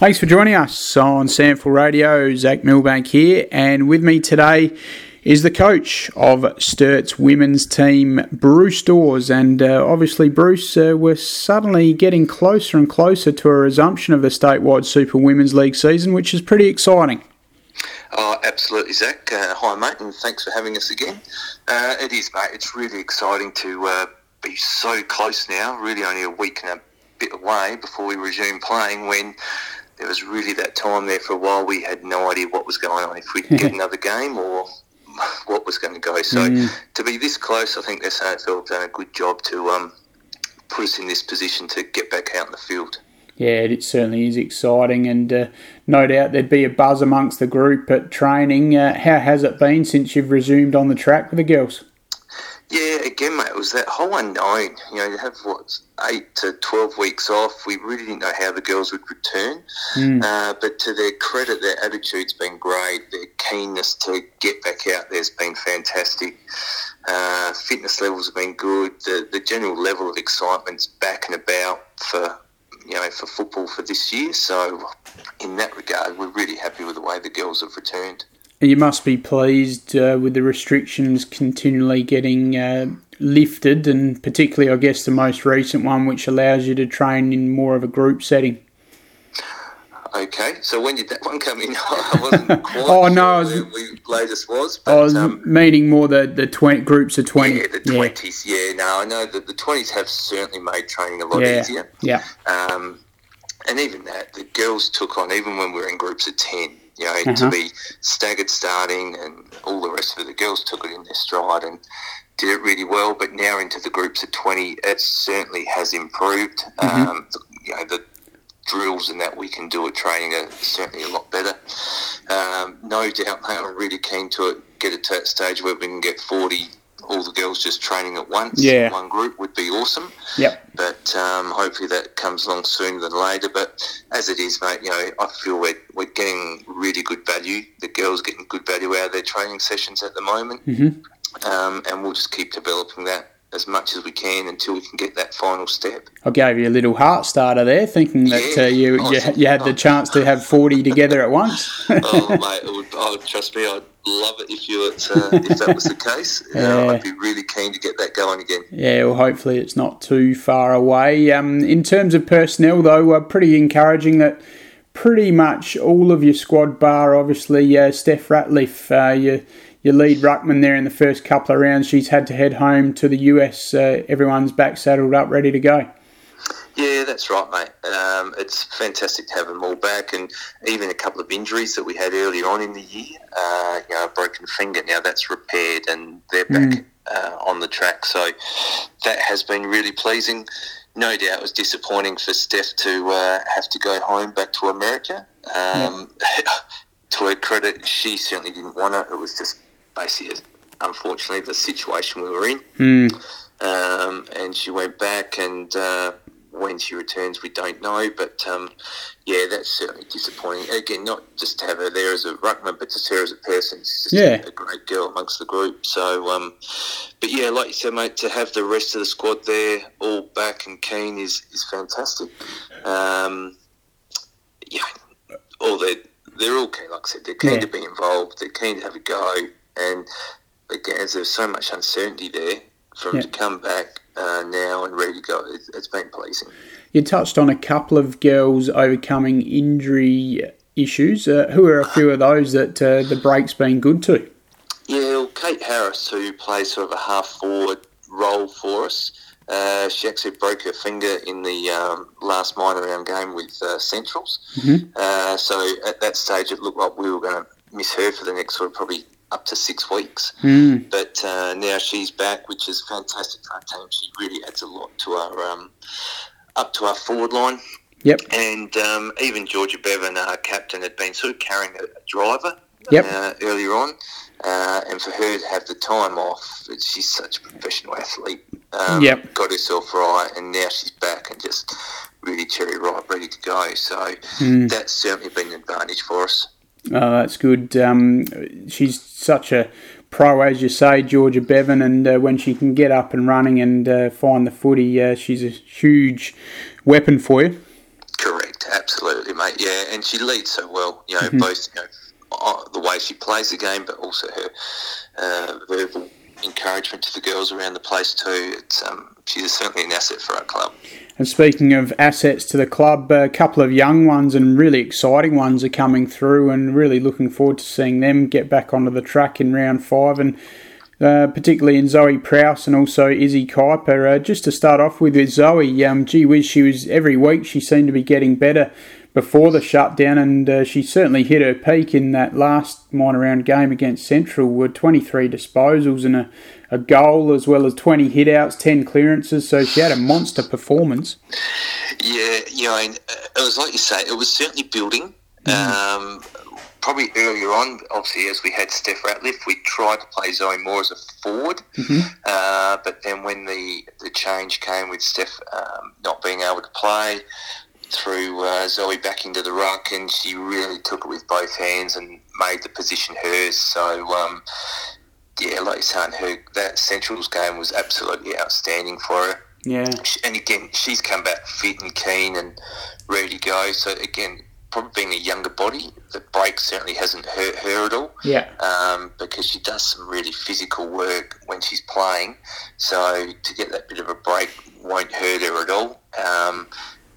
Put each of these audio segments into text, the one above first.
Thanks for joining us on SANFL Radio. Zach Milbank here, and with me today is the coach of Sturt's women's team, Bruce Dawes. And uh, obviously, Bruce, uh, we're suddenly getting closer and closer to a resumption of the statewide Super Women's League season, which is pretty exciting. Oh, absolutely, Zach. Uh, hi, mate, and thanks for having us again. Uh, it is, mate. It's really exciting to uh, be so close now, really only a week and a bit away before we resume playing when there was really that time there for a while we had no idea what was going on, if we'd get another game or what was going to go. So mm. to be this close, I think the SANFL have done a good job to um, put us in this position to get back out in the field. Yeah, it certainly is exciting, and uh, no doubt there'd be a buzz amongst the group at training. Uh, how has it been since you've resumed on the track with the girls? Yeah, again, mate, it was that whole unknown. You know, you have what eight to twelve weeks off. We really didn't know how the girls would return, mm. uh, but to their credit, their attitude's been great. Their keenness to get back out there's been fantastic. Uh, fitness levels have been good. The the general level of excitement's back and about for you know for football for this year. So, in that regard, we're really happy with the way the girls have returned you must be pleased uh, with the restrictions continually getting uh, lifted, and particularly, I guess, the most recent one, which allows you to train in more of a group setting. Okay, so when did that one come in? I wasn't quite oh sure no, was, we latest was. But, I was um, meaning more the the 20, groups of twenty. Yeah, the twenties. Yeah. yeah, no, I know that the twenties have certainly made training a lot yeah. easier. Yeah. Um, and even that, the girls took on even when we were in groups of ten you know, uh-huh. to be staggered starting and all the rest of it. The girls took it in their stride and did it really well. But now into the groups of 20, it certainly has improved. Mm-hmm. Um, you know, the drills and that we can do at training are certainly a lot better. Um, no doubt, mate, I'm really keen to it, get it to that stage where we can get 40 all the girls just training at once yeah. one group would be awesome. Yep. But um, hopefully that comes along sooner than later. But as it is, mate, you know, I feel we're, we're getting really good value. The girls getting good value out of their training sessions at the moment. Mm-hmm. Um, and we'll just keep developing that as much as we can until we can get that final step. I gave you a little heart starter there, thinking that yeah, uh, you, you, you had the chance to have forty together at once. oh mate, it would, oh, trust me, I'd love it if you uh, if that was the case. Yeah. I'd be really keen to get that going again. Yeah, well, hopefully it's not too far away. Um, in terms of personnel, though, uh, pretty encouraging that pretty much all of your squad, bar obviously uh, Steph Ratliff, uh, you your lead ruckman there in the first couple of rounds. She's had to head home to the US. Uh, everyone's back saddled up, ready to go. Yeah, that's right, mate. Um, it's fantastic to have them all back, and even a couple of injuries that we had earlier on in the year. Uh, you know, a broken finger. Now that's repaired, and they're back mm. uh, on the track. So that has been really pleasing. No doubt it was disappointing for Steph to uh, have to go home back to America. Um, yeah. to her credit, she certainly didn't want it. It was just basically, unfortunately, the situation we were in. Mm. Um, and she went back, and uh, when she returns, we don't know. But um, yeah, that's certainly disappointing. Again, not just to have her there as a ruckman, but just her as a person. She's just yeah. a great girl amongst the group. So, um, but yeah, like you said, mate, to have the rest of the squad there all back and keen is is fantastic. Um, yeah, all they're they're all keen. Like I said, they're keen yeah. to be involved. They're keen to have a go. And again, there's so much uncertainty there, for them to come back uh, now and ready to go, it's, it's been pleasing. You touched on a couple of girls overcoming injury issues. Uh, who are a few of those that uh, the break's been good to? Yeah, well, Kate Harris, who plays sort of a half forward role for us, uh, she actually broke her finger in the um, last minor round game with uh, Centrals. Mm-hmm. Uh, so at that stage, it looked like we were going to miss her for the next sort of probably up to six weeks. Mm. But uh, now she's back, which is fantastic for our team. She really adds a lot to our um, up to our forward line. Yep. And um, even Georgia Bevan, our captain, had been sort of carrying a, a driver yep. uh, earlier on. Uh, and for her to have the time off, she's such a professional athlete. Um, yep. Got herself right, and now she's back and just really cherry ripe, ready to go. So mm. that's certainly been an advantage for us. Oh, that's good. Um, she's such a pro, as you say, Georgia Bevan, and uh, when she can get up and running and uh, find the footy, uh, she's a huge weapon for you. Correct, Absolutely, mate. Yeah, and she leads so well. You know, mm-hmm. both you know the way she plays the game, but also her uh, verbal encouragement to the girls around the place too. It's um, she's certainly an asset for our club. And speaking of assets to the club, a couple of young ones and really exciting ones are coming through, and really looking forward to seeing them get back onto the track in round five and. Uh, particularly in Zoe Prowse and also Izzy Kuiper. Uh, just to start off with, with Zoe, um, gee whiz, she was every week she seemed to be getting better before the shutdown, and uh, she certainly hit her peak in that last minor round game against Central with 23 disposals and a, a goal as well as 20 hitouts, 10 clearances. So she had a monster performance. Yeah, you know, it was like you say, it was certainly building. Mm. Um, probably earlier on, obviously, as we had Steph Ratliff, we tried to play Zoe more as a forward. Mm-hmm. Uh, but then when the, the change came with Steph um, not being able to play, threw uh, Zoe back into the ruck, and she really took it with both hands and made the position hers. So, um, yeah, like you're saying, her that Central's game was absolutely outstanding for her. Yeah, and again, she's come back fit and keen and ready to go. So again, probably being a younger body, the break certainly hasn't hurt her at all. Yeah. Um, because she does some really physical work when she's playing. So to get that bit of a break won't hurt her at all. Um,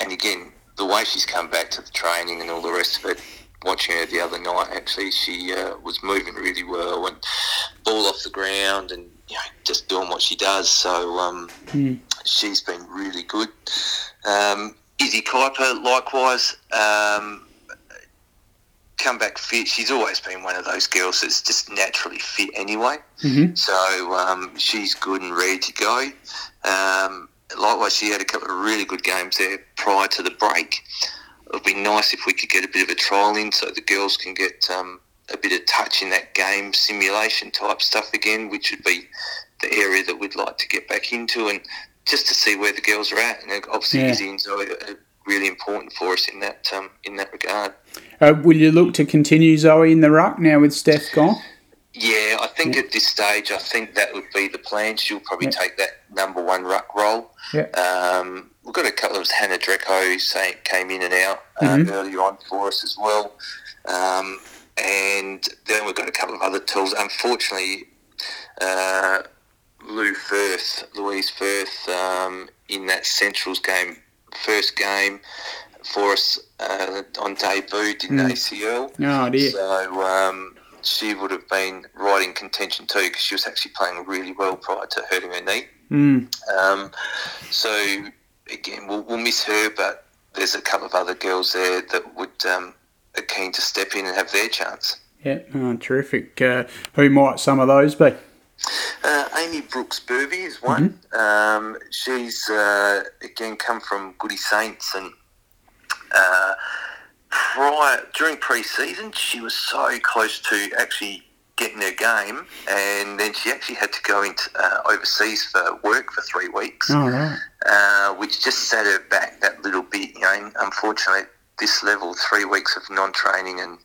and again, the way she's come back to the training and all the rest of it, watching her the other night, actually, she uh, was moving really well and ball off the ground and you know, just doing what she does. So um, mm. she's been really good. Um, Izzy Kuiper, likewise, um, come back fit. She's always been one of those girls that's just naturally fit anyway. Mm-hmm. So um, she's good and ready to go. Likewise, she had a couple of really good games there prior to the break. It would be nice if we could get a bit of a trial in so the girls can get um, a bit of touch in that game simulation type stuff again, which would be the area that we'd like to get back into and just to see where the girls are at. And obviously, yeah. Izzy and Zoe are really important for us in that um, in that regard. Uh, will you look to continue Zoe in the ruck now with Steph gone? Yeah, I think yeah. at this stage, I think that would be the plan. She'll probably yeah. take that number one ruck role. Yeah. Um, we've got a couple of Hannah Dreco saying came in and out uh, mm-hmm. earlier on for us as well. Um, and then we've got a couple of other tools. Unfortunately, uh, Lou Firth, Louise Firth, um, in that Centrals game, first game for us uh, on debut, didn't mm. ACL. Oh, dear. So um, she would have been right in contention too because she was actually playing really well prior to hurting her knee. Mm. Um, so again, we'll, we'll, miss her, but there's a couple of other girls there that would um, are keen to step in and have their chance. Yeah, oh, terrific. Uh, who might some of those be? Uh, Amy Brooks Burby is one. Mm-hmm. Um, she's uh, again come from Goodwood Saints and uh, prior during pre-season, she was so close to actually getting her game, and then she actually had to go into uh, overseas for work for three weeks, oh, right. uh, which just set her back that little bit. You know, unfortunately, this level, three weeks of non-training and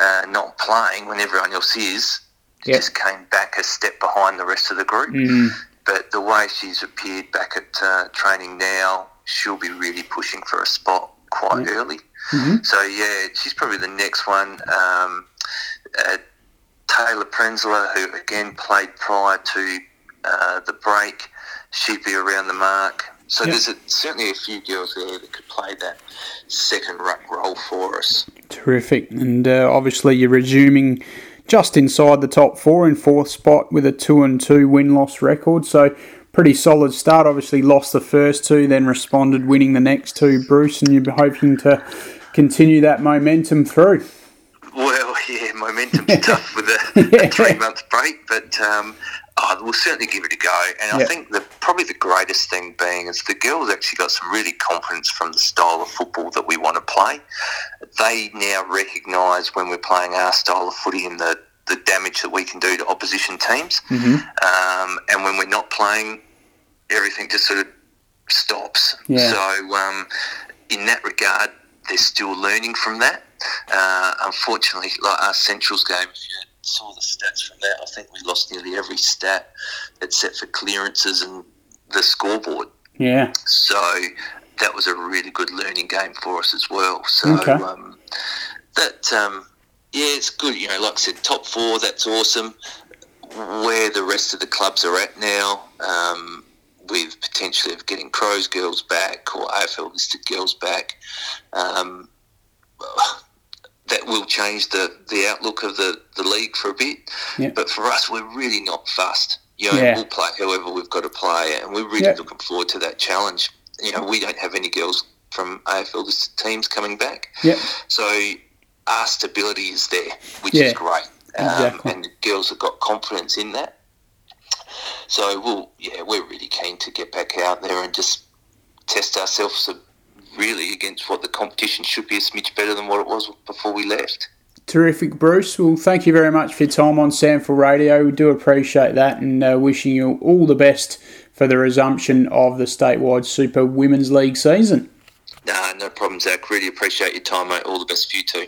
uh, not playing when everyone else is, yep. just came back a step behind the rest of the group. Mm. But the way she's appeared back at uh, training now, she'll be really pushing for a spot quite yep. early. Mm-hmm. So yeah, she's probably the next one. Um, uh, Taylor Prenzler, who again played prior to uh, the break, she'd be around the mark. So yep. there's a, certainly a few girls there that could play that second ruck role for us. Terrific, and uh, obviously you're resuming just inside the top four in fourth spot with a two and two win loss record. So pretty solid start. Obviously lost the first two, then responded, winning the next two. Bruce, and you're hoping to continue that momentum through. Well, yeah, momentum's tough with a, yeah. a three-month break, but um, oh, we'll certainly give it a go. And I think the probably the greatest thing being is the girls actually got some really confidence from the style of football that we want to play. They now recognise when we're playing our style of footy and the the damage that we can do to opposition teams. Mm-hmm. Um, and when we're not playing, everything just sort of stops. Yeah. So, um, in that regard, they're still learning from that. Uh, unfortunately, like our Centrals game, if you saw the stats from that, I think we lost nearly every stat except for clearances and the scoreboard. Yeah. So that was a really good learning game for us as well. So okay. um, that um, yeah, it's good. You know, like I said, top four, that's awesome. Where the rest of the clubs are at now, um, with potentially of getting Crows girls back or AFL listed girls back, um, that will change the, the outlook of the, the league for a bit. Yeah. But for us, we're really not fussed. You know, yeah. we'll play however we've got to play, and we're really yeah. looking forward to that challenge. You know, we don't have any girls from AFL listed teams coming back. Yeah. So our stability is there, which is great. Um, exactly. And the girls have got confidence in that. So we'll, yeah, we're really keen to get back out there and just test ourselves really against what the competition should be a smidge better than what it was before we left. Terrific, Bruce. Well, thank you very much for your time on SANFL Radio. We do appreciate that and uh, wishing you all the best for the resumption of the statewide Super Women's League season. Nah, no problem, Zach. Really appreciate your time, mate. All the best for you too.